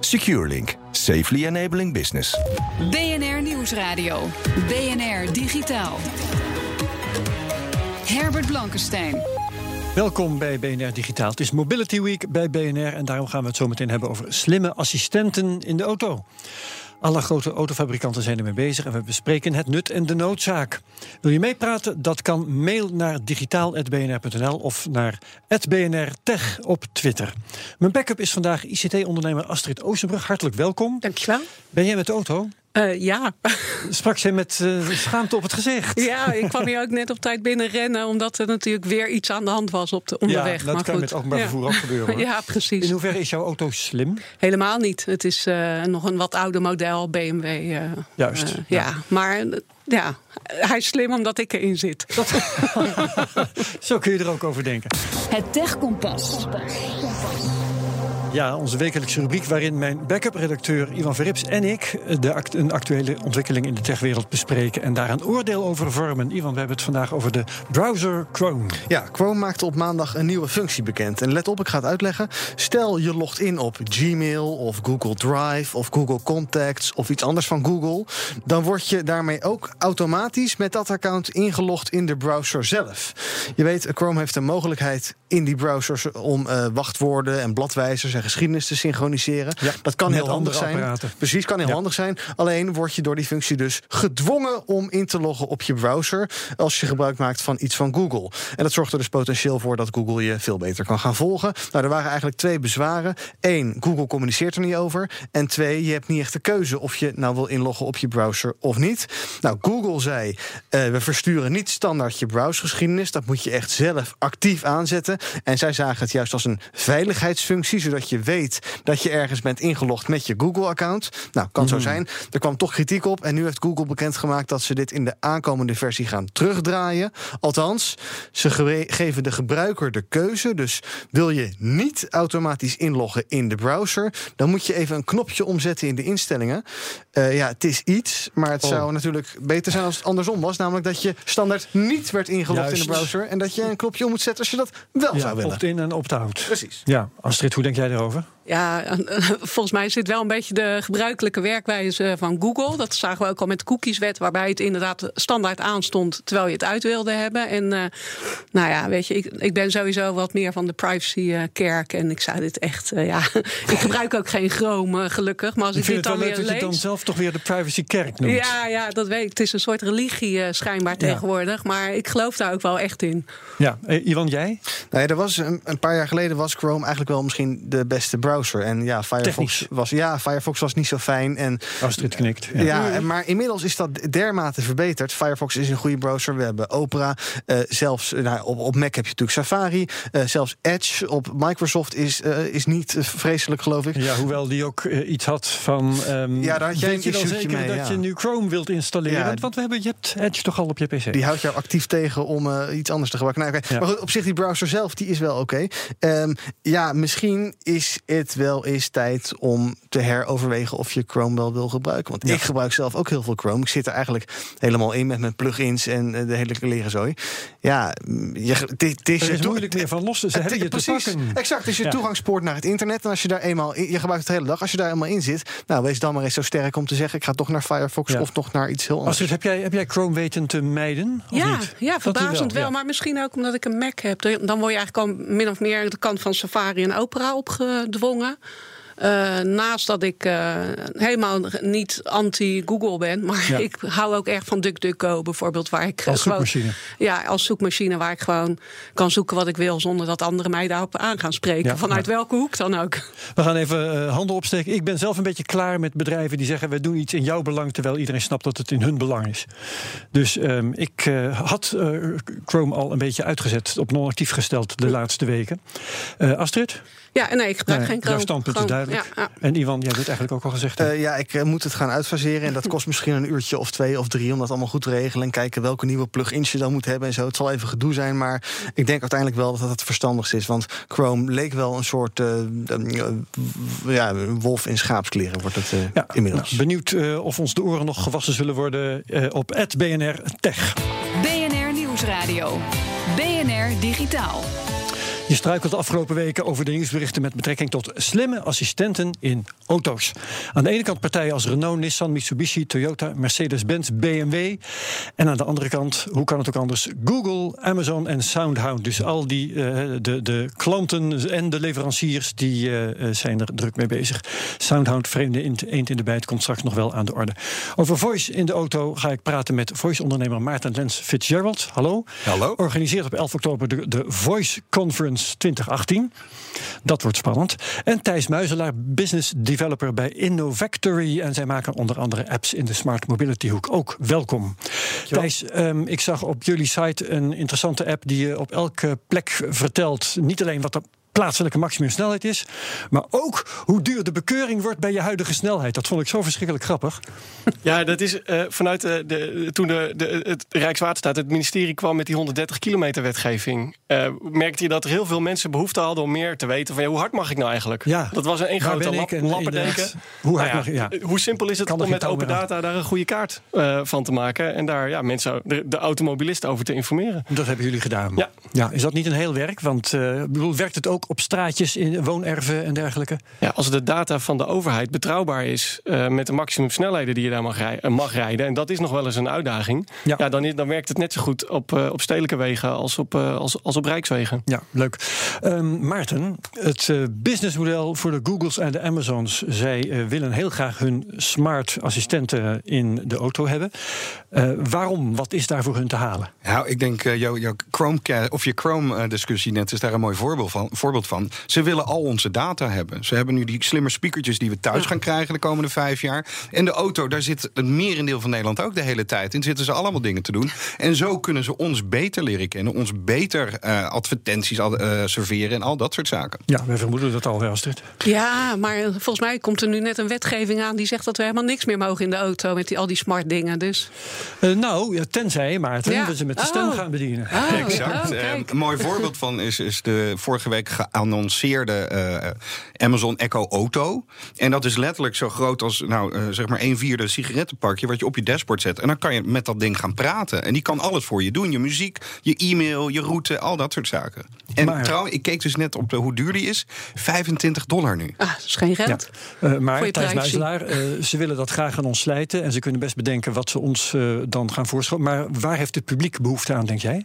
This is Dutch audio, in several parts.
SecureLink, safely enabling business. BNR Nieuwsradio. BNR Digitaal. Herbert Blankenstein. Welkom bij BNR Digitaal. Het is Mobility Week bij BNR en daarom gaan we het zo meteen hebben over slimme assistenten in de auto. Alle grote autofabrikanten zijn ermee bezig en we bespreken het nut en de noodzaak. Wil je meepraten? Dat kan mail naar digitaal.bnr.nl of naar @bnrtech op Twitter. Mijn backup is vandaag ICT-ondernemer Astrid Oosterbrug. Hartelijk welkom. Dankjewel. Ben jij met de auto? Uh, ja. Sprak zij met uh, schaamte op het gezicht? Ja, ik kwam hier ook net op tijd binnen rennen, omdat er natuurlijk weer iets aan de hand was op de onderweg. Ja, dat maar kan goed. met openbaar vervoer ook gebeuren. Hoor. Ja, precies. In hoeverre is jouw auto slim? Helemaal niet. Het is uh, nog een wat ouder model BMW. Juist. ja. ja, maar ja, hij is slim omdat ik erin zit. Dat... Zo kun je er ook over denken. Het Tech Kompas. Ja, onze wekelijkse rubriek waarin mijn backup-redacteur Ivan Verrips en ik de act een actuele ontwikkeling in de techwereld bespreken en daar een oordeel over vormen. Ivan, we hebben het vandaag over de browser Chrome. Ja, Chrome maakte op maandag een nieuwe functie bekend. En let op, ik ga het uitleggen. Stel je logt in op Gmail of Google Drive of Google Contacts of iets anders van Google, dan word je daarmee ook automatisch met dat account ingelogd in de browser zelf. Je weet, Chrome heeft een mogelijkheid in die browsers om uh, wachtwoorden en bladwijzers geschiedenis te synchroniseren. Ja, dat kan heel handig zijn. Apparaten. Precies, kan heel ja. handig zijn. Alleen word je door die functie dus gedwongen om in te loggen op je browser als je gebruik maakt van iets van Google. En dat zorgt er dus potentieel voor dat Google je veel beter kan gaan volgen. Nou, er waren eigenlijk twee bezwaren. Eén, Google communiceert er niet over. En twee, je hebt niet echt de keuze of je nou wil inloggen op je browser of niet. Nou, Google zei, uh, we versturen niet standaard je browsergeschiedenis. Dat moet je echt zelf actief aanzetten. En zij zagen het juist als een veiligheidsfunctie, zodat je weet dat je ergens bent ingelogd met je Google-account. Nou, kan Mhm. zo zijn. Er kwam toch kritiek op. En nu heeft Google bekendgemaakt dat ze dit in de aankomende versie gaan terugdraaien. Althans, ze ge geven de gebruiker de keuze. Dus wil je niet automatisch inloggen in de browser, dan moet je even een knopje omzetten in de instellingen. Uh, ja, het is iets, maar het Oh. zou natuurlijk beter zijn als het andersom was. Namelijk dat je standaard niet werd ingelogd Juist. in de browser. En dat je een knopje om moet zetten als je dat wel Ja, zou willen. opt-in en opt-out. Precies. Ja, Astrid, hoe denk jij Ja, volgens mij is dit wel een beetje de gebruikelijke werkwijze van Google. Dat zagen we ook al met de cookieswet, waarbij het inderdaad standaard aanstond terwijl je het uit wilde hebben. En uh, nou ja, weet je, ik, ik ben sowieso wat meer van de privacy-kerk. En ik zou dit echt, uh, ja, ik gebruik ook geen Chrome, uh, gelukkig. Maar als ik, ik, vind dit het dan wel weer leuk dat lees, je dan zelf toch weer de privacy-kerk noemt. Ja, ja, dat weet ik. Het is een soort religie uh, schijnbaar ja. tegenwoordig. Maar ik geloof daar ook wel echt in. Ja, eh, Ivan, jij? Nee, er was een, een, paar jaar geleden was Chrome eigenlijk wel misschien de beste browser. En ja, Firefox was, ja, Firefox was niet zo fijn. En, Astrid knikt. Ja, ja maar inmiddels is dat dermate verbeterd. Firefox is een goede browser. We hebben Opera. Uh, zelfs nou, op, op Mac heb je natuurlijk Safari. Uh, zelfs Edge op Microsoft is, uh, is niet vreselijk, geloof ik. Ja, hoewel die ook iets had van. Um, ja, daar had jij een je wel zeker mee, dat ja. je nu Chrome wilt installeren. Ja. Want we hebben, je hebt Edge toch al op je PC. Die houdt jou actief tegen om iets anders te gebruiken. Nou, okay. Ja. Maar goed, op zich, die browser zelf, die is wel oké. Okay. Um, ja, misschien is het wel eens tijd om te heroverwegen of je Chrome wel wil gebruiken. Want Ja. ik gebruik zelf ook heel veel Chrome. Ik zit er eigenlijk helemaal in met mijn plugins en eh, de hele lerenzooi. Ja, je, het, het is, is je moeilijk meer van los. Ze het- hebben je te precies, pakken. exact. Het is je Ja. toegangspoort naar het internet. En als je daar eenmaal in, je gebruikt het de hele dag, als je daar eenmaal in zit, nou wees dan maar eens zo sterk om te zeggen: ik ga toch naar Firefox Ja. of nog naar iets heel anders. Astrid, heb jij, heb jij Chrome weten te mijden? Of Ja, niet? ja, verbazend wel. ja. Maar misschien ook omdat ik een Mac heb. Dan word je eigenlijk al min of meer de kant van Safari en Opera opgedwongen. Uh, naast dat ik uh, helemaal niet anti-Google ben, maar Ja. ik hou ook erg van DuckDuckGo bijvoorbeeld, waar ik Als gewoon, zoekmachine. ja, als zoekmachine waar ik gewoon kan zoeken wat ik wil zonder dat anderen mij daarop aan gaan spreken, Ja, vanuit ja. welke hoek dan ook. We gaan even eh, handen opsteken. Ik ben zelf een beetje klaar met bedrijven die zeggen: we doen iets in jouw belang, terwijl iedereen snapt dat het in hun belang is. Dus ehm, ik eh, had eh, Chrome al een beetje uitgezet, op non-actief gesteld de laatste weken. Eh, Astrid? Ja, nee, ik gebruik Nee, geen jouw Chrome. standpunt is duidelijk. Ja, ja. En Ivan, jij hebt het eigenlijk ook al gezegd. Eh, ja, ik eh, moet het gaan uitfaseren. En dat kost misschien een uurtje of twee of drie om dat allemaal goed te regelen. En kijken welke nieuwe plugins je dan moet hebben en zo. Het zal even gedoe zijn, maar ik denk uiteindelijk wel dat het het verstandigst is. Want Chrome leek wel een soort eh, ja, wolf in schaapskleren, wordt het eh, ja, inmiddels. nou, benieuwd eh, of ons de oren nog gewassen zullen worden eh, op BNR Tech. BNR Nieuwsradio. BNR Digitaal. Je struikelt de afgelopen weken over de nieuwsberichten met betrekking tot slimme assistenten in auto's. Aan de ene kant partijen als Renault, Nissan, Mitsubishi, Toyota, Mercedes-Benz, BMW. En aan de andere kant, hoe kan het ook anders, Google, Amazon en Soundhound. Dus al die, eh, de, de klanten en de leveranciers, die eh, eh, zijn er druk mee bezig. Soundhound, vreemde eend in de bijt, komt straks nog wel aan de orde. Over voice in de auto ga ik praten met voice-ondernemer Maarten Lens Fitzgerald. Hallo. Hallo. Organiseert op 11 oktober de, de Voice Conference 2018. Dat wordt spannend. En Thijs Muizelaar, business developer bij Innovactory. En zij maken onder andere apps in de smart mobility hoek. Ook welkom. Thijs, ehm, ik zag op jullie site een interessante app die je op elke plek vertelt. Niet alleen wat de plaatselijke maximumsnelheid is, maar ook hoe duur de bekeuring wordt bij je huidige snelheid. Dat vond ik zo verschrikkelijk grappig. Ja, dat is eh, vanuit de, de, toen de, de, het Rijkswaterstaat, het ministerie kwam met die 130 kilometer wetgeving. eh, merkte je dat er heel veel mensen behoefte hadden om meer te weten van ja, hoe hard mag ik nou eigenlijk? Ja, dat was een één grote lap, hoe hard Nou mag ik- ja. eh, Hoe simpel is het Kan om met open data daar een goede kaart eh, van te maken en daar ja, mensen, de, de automobilisten over te informeren? Dat hebben jullie gedaan. Ja. ja is dat niet een heel werk? Want eh, bedoel, werkt het ook op straatjes, in woonerven en dergelijke? Ja, als de data van de overheid betrouwbaar is eh, met de maximumsnelheden die je daar mag, rij- eh, mag rijden, en dat is nog wel eens een uitdaging, Ja. ja. dan, is- dan werkt het net zo goed op, eh, op stedelijke wegen als op, eh, als, als op rijkswegen. Ja, leuk. Ehm, Maarten, het eh, businessmodel voor de Googles en de Amazons. Zij eh, willen heel graag hun smart assistenten in de auto hebben. Eh, waarom? Wat is daar voor hun te halen? Nou, ik denk uh, jouw, jouw Chrome of je Chrome-discussie net is daar een mooi voorbeeld van, voorbeeld van. Ze willen al onze data hebben. Ze hebben nu die slimme speakertjes die we thuis gaan krijgen de komende vijf jaar. En de auto, daar zit het merendeel van Nederland ook de hele tijd in. Zitten ze allemaal dingen te doen. En zo kunnen ze ons beter leren kennen, ons beter uh, advertenties uh, serveren en al dat soort zaken. Ja, wij vermoeden dat al, Astrid. Ja, maar volgens mij komt er nu net een wetgeving aan die zegt dat we helemaal niks meer mogen in de auto met die, al die smart dingen. Dus. Uh, nou, ja, tenzij, Maarten, Ja. dat ze met de stem Oh. gaan bedienen. Oh, Exact. oh, Eh, mooi voorbeeld van is, is de vorige week geannonceerde eh, Amazon Echo Auto. En dat is letterlijk zo groot als nou, eh, zeg maar een vierde sigarettenpakje wat je op je dashboard zet. En dan kan je met dat ding gaan praten. En die kan alles voor je doen. Je muziek, je e-mail, je route, al dat soort zaken. En Maar- trouwens, ik keek dus net op de, hoe duur die is. 25 dollar nu. Ah, dat is geen Ja. geld. Eh, maar Thijs eh, ze willen dat graag aan ons slijten. En ze kunnen best bedenken wat ze ons eh, dan gaan voorschotelen. Maar waar heeft het publiek behoefte aan, denk jij?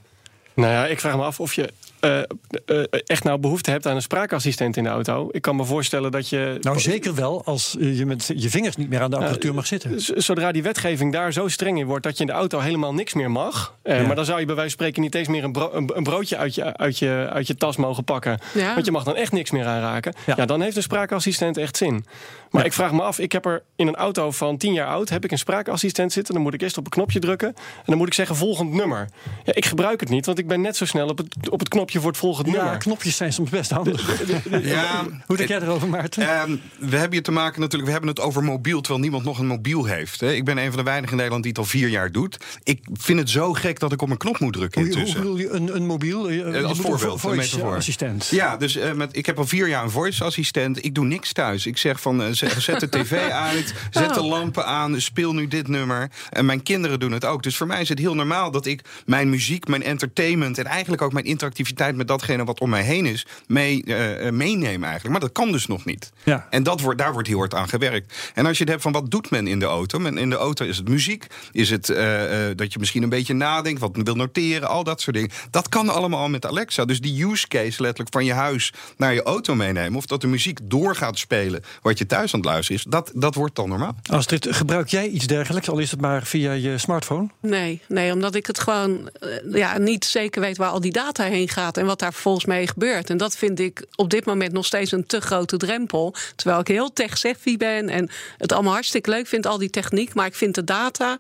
Nou ja, ik vraag me af of je eh, eh, echt nou behoefte hebt aan een spraakassistent in de auto. Ik kan me voorstellen dat je. Nou, zeker wel als je met je vingers niet meer aan de apparatuur mag zitten. Zodra die wetgeving daar zo streng in wordt dat je in de auto helemaal niks meer mag. eh, Ja. Maar dan zou je bij wijze van spreken niet eens meer een, bro- een- een broodje uit je, uit, je, uit je tas mogen pakken. Ja. Want je mag dan echt niks meer aanraken. Ja. Ja, dan heeft een spraakassistent echt zin. Maar Ja. ik vraag me af, ik heb er in een auto van 10 jaar oud, heb ik een spraakassistent zitten. Dan moet ik eerst op een knopje drukken. En dan moet ik zeggen volgend nummer. Ja, ik gebruik het niet, want ik ben net zo snel op het, op het knopje voor het volgend Ja, nummer. knopjes zijn soms best handig. Ja, Hoe denk jij erover, Maarten? Ehm, we hebben hier te maken natuurlijk, we hebben het over mobiel, terwijl niemand nog een mobiel heeft. Hè. Ik ben een van de weinigen in Nederland die het al vier jaar doet. Ik vind het zo gek dat ik op een knop moet drukken Hoe, hoe intussen. bedoel je een, een mobiel? eh, je als voorbeeld, vo- een voice metafoor. assistent. Ja, dus eh, met, ik heb al vier jaar een voice-assistent. Ik doe niks thuis. Ik zeg van, eh, zet zet de tv uit, zet de Oh. lampen aan, speel nu dit nummer. En mijn kinderen doen het ook. Dus voor mij is het heel normaal dat ik mijn muziek, mijn entertainment... en eigenlijk ook mijn interactiviteit met datgene wat om mij heen is... mee, eh, eh, meeneem eigenlijk. Maar dat kan dus nog niet. Ja. En dat wordt, daar wordt heel hard aan gewerkt. En als je het hebt van wat doet men in de auto? Men, in de auto is het muziek. Is het eh, eh, dat je misschien een beetje nadenkt, wat wil noteren, al dat soort dingen. Dat kan allemaal met Alexa. Dus die use case letterlijk van je huis naar je auto meenemen. Of dat de muziek door gaat spelen wat je thuis aan het luisteren is. Dat, dat wordt dan normaal. Astrid, gebruik jij iets dergelijks? Al is het maar via je smartphone? Nee, nee, omdat ik het gewoon ja, niet zeker weet waar al die data heen gaat en wat daar volgens mee gebeurt. En dat vind ik op dit moment nog steeds een te grote drempel. Terwijl ik heel tech-savvy ben en het allemaal hartstikke leuk vind, al die techniek. Maar ik vind de data,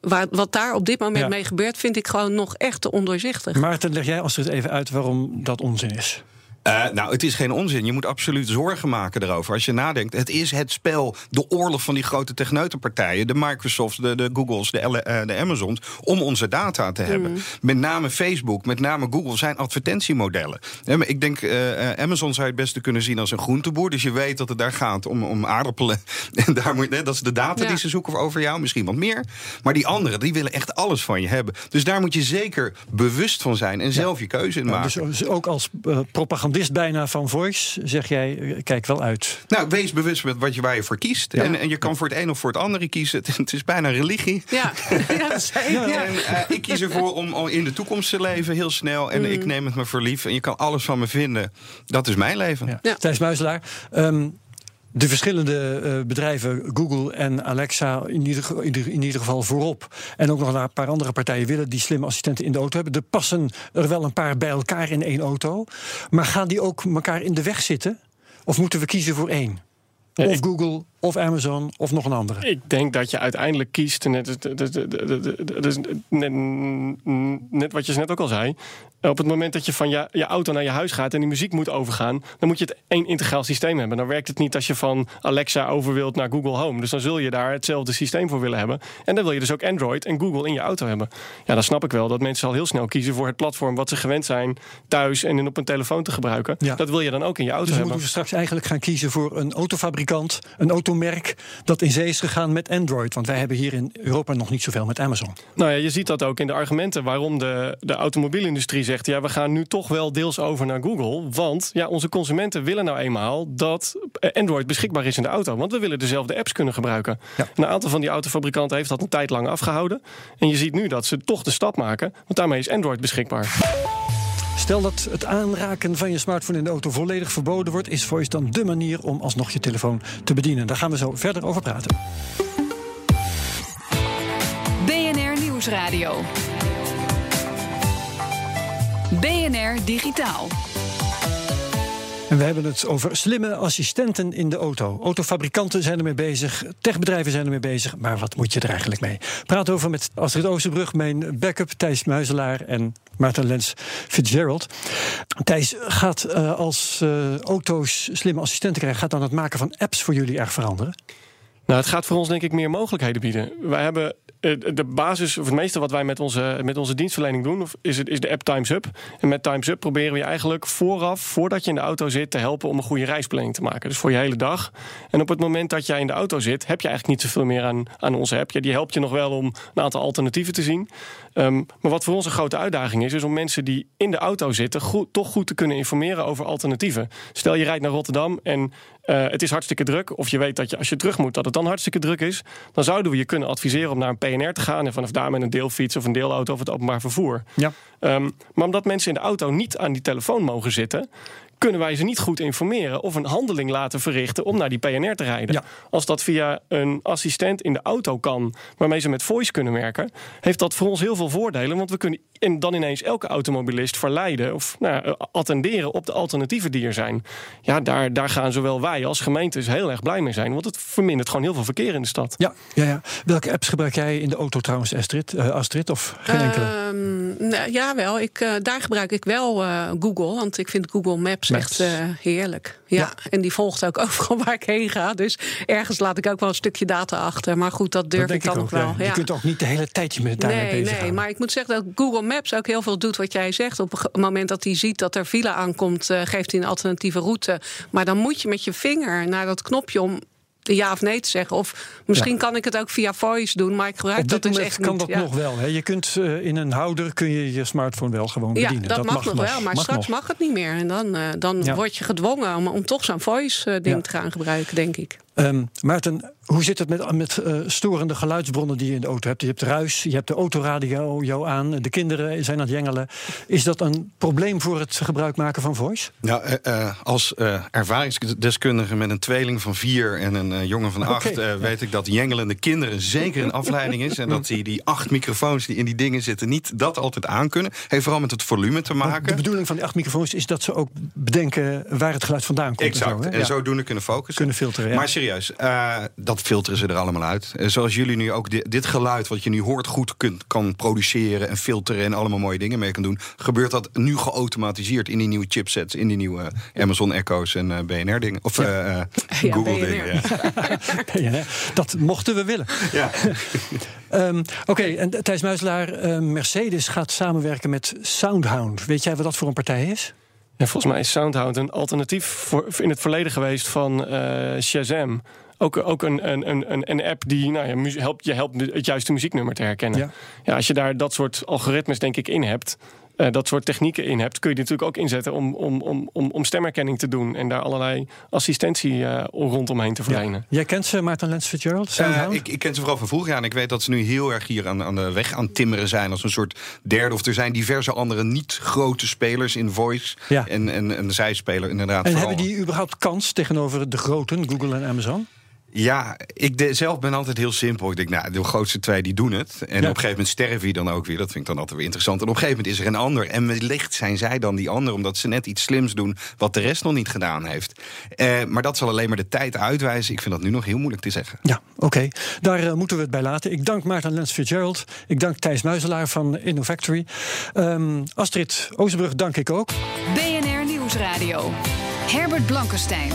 waar, wat daar op dit moment Ja. mee gebeurt, vind ik gewoon nog echt te ondoorzichtig. Maarten, leg jij Astrid even uit waarom dat onzin is. Uh, nou, het is geen onzin. Je moet absoluut zorgen maken erover. Als je nadenkt, het is het spel, de oorlog van die grote techneutenpartijen, de Microsofts, de, de Googles, de, uh, de Amazons, om onze data te hebben. Mm. Met name Facebook, met name Google zijn advertentiemodellen. Ja, maar ik denk, uh, Amazon zou je het beste kunnen zien als een groenteboer. Dus je weet dat het daar gaat om, om aardappelen. En daar moet, hè, dat is de data Ja. die ze zoeken over jou, misschien wat meer. Maar die anderen, die willen echt alles van je hebben. Dus daar moet je zeker bewust van zijn en zelf je keuze in maken. dus ook als eh, propagandist bijna van Voice zeg jij, eh, kijk wel uit. Nou, wees bewust met wat je, waar je voor kiest. En, en je kan voor het een of voor het andere kiezen. Het, het is bijna religie. Ja, ja dat zei ik. Ja. En eh, ik kies ervoor om, in de toekomst te leven, heel snel. En ik neem het me voor lief. En je kan alles van me vinden. Dat is mijn leven. Ja. Ja. Thijs Muiselaar, ehm, de verschillende eh, bedrijven, Google en Alexa, in ieder, in, ieder, geval voorop. En ook nog een paar andere partijen willen die slimme assistenten in de auto hebben. Er passen er wel een paar bij elkaar in één auto. Maar gaan die ook elkaar in de weg zitten? Of moeten we kiezen voor één? Of Google, of Amazon, of nog een andere? Ik denk dat je uiteindelijk kiest, net, net wat je net ook al zei. Op het moment dat je van je, je auto naar je huis gaat en die muziek moet overgaan, dan moet je het één integraal systeem hebben. Dan werkt het niet als je van Alexa over wilt naar Google Home. Dus dan zul je daar hetzelfde systeem voor willen hebben. En dan wil je dus ook Android en Google in je auto hebben. Ja, dan snap ik wel dat mensen al heel snel kiezen voor het platform wat ze gewend zijn thuis en in op een telefoon te gebruiken. Ja. Dat wil je dan ook in je auto Dus hebben. moeten we straks eigenlijk gaan kiezen voor een autofabrikant, een automerk dat in zee is gegaan met Android. Want wij hebben hier in Europa nog niet zoveel met Amazon. Nou ja, je ziet dat ook in de argumenten waarom de, de automobielindustrie zegt: ja, we gaan nu toch wel deels over naar Google. Want ja, onze consumenten willen nou eenmaal dat eh, Android beschikbaar is in de auto. Want we willen dezelfde apps kunnen gebruiken. Ja. Een aantal van die autofabrikanten heeft dat een tijd lang afgehouden. En je ziet nu dat ze toch de stap maken, want daarmee is Android beschikbaar. Stel dat het aanraken van je smartphone in de auto volledig verboden wordt, is Voice dan dé manier om alsnog je telefoon te bedienen. Daar gaan we zo verder over praten. BNR Nieuwsradio. BNR Digitaal. En we hebben het over slimme assistenten in de auto. Autofabrikanten zijn ermee bezig, techbedrijven zijn ermee bezig. Maar wat moet je er eigenlijk mee? Praat over met Astrid Oosterbrug, mijn backup, Thijs Muizelaar en Maarten Lens Fitzgerald. Thijs, gaat eh, als eh, auto's slimme assistenten krijgen, gaat dan het maken van apps voor jullie erg veranderen? Nou, het gaat voor ons denk ik meer mogelijkheden bieden. Wij hebben eh, de basis, of het meeste wat wij met onze, met onze dienstverlening doen, is, het, is de app Times Up. En met Times Up proberen we je eigenlijk vooraf, voordat je in de auto zit, te helpen om een goede reisplanning te maken. Dus voor je hele dag. En op het moment dat jij in de auto zit, heb je eigenlijk niet zoveel meer aan, aan onze app. Ja, die helpt je nog wel om een aantal alternatieven te zien. Ehm, maar wat voor ons een grote uitdaging is, is om mensen die in de auto zitten, toch goed te kunnen informeren over alternatieven. Stel je rijdt naar Rotterdam en eh, het is hartstikke druk. Of je weet dat je als je terug moet, dat het dan hartstikke druk is. Dan zouden we je kunnen adviseren om naar een PNR te gaan. En vanaf daar met een deelfiets of een deelauto of het openbaar vervoer. Ja. Ehm, maar omdat mensen in de auto niet aan die telefoon mogen zitten. Kunnen wij ze niet goed informeren of een handeling laten verrichten om naar die PNR te rijden? Ja. Als dat via een assistent in de auto kan, waarmee ze met voice kunnen werken, heeft dat voor ons heel veel voordelen. Want we kunnen en dan ineens elke automobilist verleiden of nou, ja, attenderen op de alternatieven die er zijn. Ja, daar, daar gaan zowel wij als gemeentes heel erg blij mee zijn. Want het vermindert gewoon heel veel verkeer in de stad. Ja, ja, ja. Welke apps gebruik jij in de auto trouwens, Astrid? Eh, Astrid of geen enkele? Ehm, nou, ja, wel. Ik, eh, daar gebruik ik wel eh, Google. Want ik vind Google Maps, Maps. echt eh, heerlijk. Ja, Ja. en die volgt ook overal waar ik heen ga. Dus ergens laat ik ook wel een stukje data achter. Maar goed, dat durf Dat ik dan ook, nog wel. ja. Je kunt ook niet de hele tijd je met daarmee Nee, bezig nee, maar ik moet zeggen dat Google Maps ook heel veel doet wat jij zegt. Op ge- moment dat hij ziet dat er file aankomt, eh, geeft hij een alternatieve route. Maar dan moet je met je vinger naar dat knopje om ja of nee te zeggen. Of misschien kan ik het ook via voice doen, maar ik gebruik Op dat dus echt kan niet. dat ja. nog wel. Hè? Je kunt eh, in een houder kun je je smartphone wel gewoon Ja, bedienen. dat, mag, nog wel, maar straks nog. mag het niet meer. En dan, eh, dan word je gedwongen om, om toch zo'n voice-ding Ja. te gaan gebruiken, denk ik. Ehm, Maarten, hoe zit het met, met eh, storende geluidsbronnen die je in de auto hebt? Je hebt ruis, je hebt de autoradio jou aan, de kinderen zijn aan het jengelen. Is dat een probleem voor het gebruik maken van voice? Nou, als ervaringsdeskundige met een tweeling van vier en een jongen van acht, weet ik dat jengelende kinderen zeker een afleiding is. En dat die, die acht microfoons die in die dingen zitten niet dat altijd aankunnen. Heeft vooral met het volume te maken. De bedoeling van die acht microfoons is dat ze ook bedenken waar het geluid vandaan komt. Exact. En, zo, En, hè? Ja. zodoende kunnen focussen. Kunnen filteren, ja. Maar serieus, serieus. Eh, dat filteren ze er allemaal uit. Eh, zoals jullie nu ook di- dit geluid wat je nu hoort goed kunt, kan produceren en filteren en allemaal mooie dingen mee kan doen, gebeurt dat nu geautomatiseerd in die nieuwe chipsets, in die nieuwe Amazon Echo's en eh, BNR dingen of eh, eh, Ja, Google dingen. Ja. Dat mochten we willen. Ja. Ehm, Oké, en Thijs Muiselaar, eh, Mercedes gaat samenwerken met Soundhound. Weet jij wat dat voor een partij is? En volgens mij is Soundhound een alternatief voor, in het verleden geweest van eh, Shazam. Ook, ook een, een, een, een- app die nou ja, helpt, je helpt het juiste muzieknummer te herkennen. Ja. Ja. als je daar dat soort algoritmes denk ik in hebt, eh, dat soort technieken in hebt, kun je die natuurlijk ook inzetten om, om, om, om, om stemherkenning te doen en daar allerlei assistentie eh, rondomheen te verlenen. Jij kent ze, Maarten Lens Fitzgerald, Eh, Soundhound? ik, ik ken ze vooral van vroeger. Ja, en ik weet dat ze nu heel erg hier aan, aan de weg aan het timmeren zijn. Als een soort derde. Of er zijn diverse andere niet-grote spelers in voice. Ja. En, en, en zij spelen inderdaad en vooral- hebben die überhaupt kans tegenover de groten, Google en Amazon? Ja, ik de, zelf ben altijd heel simpel. Ik denk, nou, de grootste twee die doen het. En op een gegeven moment sterven je dan ook weer. Dat vind ik dan altijd weer interessant. En op een gegeven moment is er een ander. En wellicht zijn zij dan die ander, omdat ze net iets slims doen wat de rest nog niet gedaan heeft. Eh, maar dat zal alleen maar de tijd uitwijzen. Ik vind dat nu nog heel moeilijk te zeggen. Ja, oké. Daar eh, moeten we het bij laten. Ik dank Maarten Lens Fitzgerald. Ik dank Thijs Muizelaar van InnoFactory. Ehm Astrid Oosterbrug dank ik ook. BNR Nieuwsradio. Herbert Blankenstein.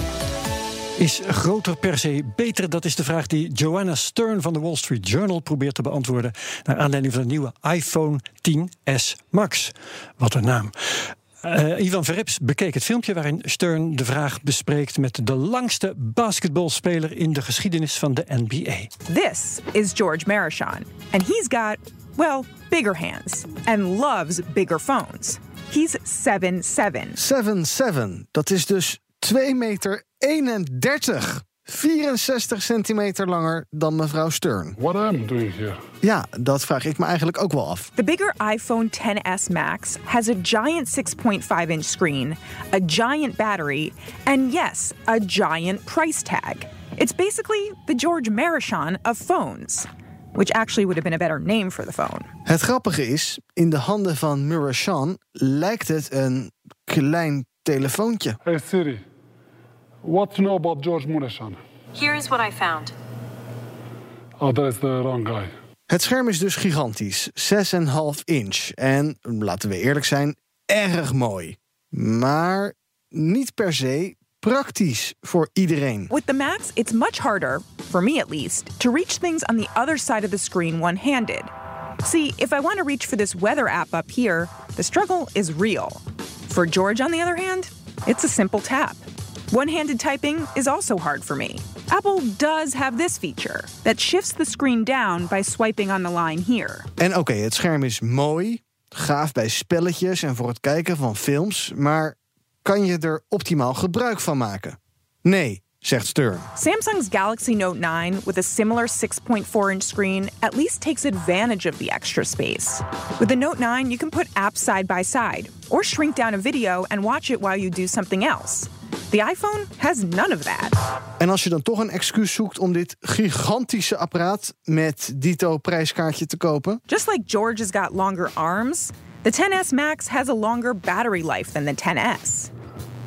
Is groter per se beter? Dat is de vraag die Joanna Stern van de Wall Street Journal probeert te beantwoorden. Naar aanleiding van de nieuwe iPhone 10s Max. Wat een naam. Eh, Ivan Verrips bekeek het filmpje waarin Stern de vraag bespreekt met de langste basketbalspeler in de geschiedenis van de NBA. This is George Marachon, and he's got, well, bigger hands and loves bigger phones. He's 7'7. 7-7. Dat is dus 2 meter 31. 64 centimeter langer dan mevrouw Stern. What I'm doing here? Ja, dat vraag ik me eigenlijk ook wel af. The bigger iPhone 10s Max has a giant 6.5 inch screen, a giant battery, and yes, a giant price tag. It's basically the George Marachon of phones, which actually would have been a better name for the phone. Het grappige is, in de handen van Murashan lijkt het een klein telefoontje. Hey Siri, what you know about George Murashan? Here's what I found. Oh, that is the wrong guy. Het scherm is dus gigantisch, 6,5 inch. En, laten we eerlijk zijn, erg mooi. Maar niet per se praktisch voor iedereen. With the Max, it's much harder, for me at least, to reach things on the other side of the screen one handed. See, if I want to reach for this weather app up here, the struggle is real. For George, on the other hand, it's a simple tap. One handed typing is also hard for me. Apple does have this feature that shifts the screen down by swiping on the line here. En oké, het scherm is mooi, gaaf bij spelletjes en voor het kijken van films, maar kan je er optimaal gebruik van maken? Nee, zegt Stern. Samsung's Galaxy Note 9 with a similar 6.4 inch screen at least takes advantage of the extra space. With the Note 9, you can put apps side by side or shrink down a video and watch it while you do something else. The iPhone has none of that. En als je dan toch een excuus zoekt om dit gigantische apparaat met dito prijskaartje te kopen, Just like George has got longer arms, the 10s Max has a longer battery life than the 10s.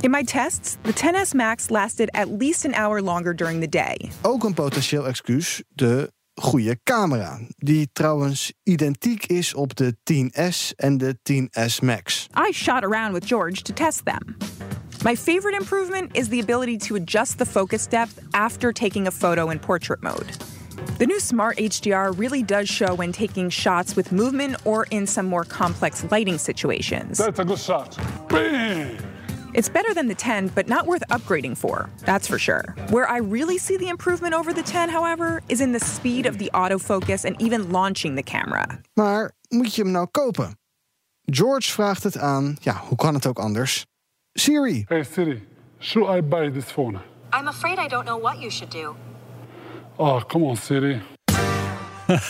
In my tests, the 10s Max lasted at least an hour longer during the day. ook een potentieel excuus, de goede camera. Die trouwens identiek is op de 10S en de 10S Max. I shot around with George to test them. My favorite improvement is the ability to adjust the focus depth after taking a photo in portrait mode. The new Smart HDR really does show when taking shots with movement or in some more complex lighting situations. That's a good shot. Bam! It's better than the 10, but not worth upgrading for, that's for sure. Where I really see the improvement over the 10, however, is in the speed of the autofocus and even launching the camera. Maar moet je hem nou kopen? George vraagt het aan, ja, hoe kan het ook anders? Siri. Hey Siri, should I buy this phone? I'm afraid I don't know what you should do. Oh, come on Siri.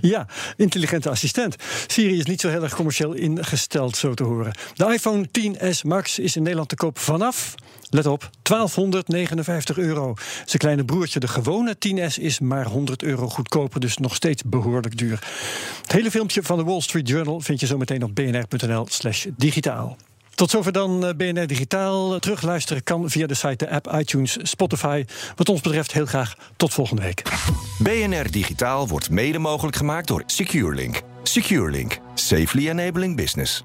Ja, intelligente assistent. Siri is niet zo heel erg commercieel ingesteld, zo te horen. De iPhone 10s Max is in Nederland te koop vanaf, let op, 1259 euro. Zijn kleine broertje, de gewone 10s, is maar 100 euro goedkoper, dus nog steeds behoorlijk duur. Het hele filmpje van de Wall Street Journal vind je zo meteen op bnr.nl/slash digitaal. Tot zover dan eh, BNR Digitaal. Terugluisteren kan via de site, de app, iTunes, Spotify. Wat ons betreft heel graag tot volgende week. BNR Digitaal wordt mede mogelijk gemaakt door SecureLink. SecureLink. Safely enabling business.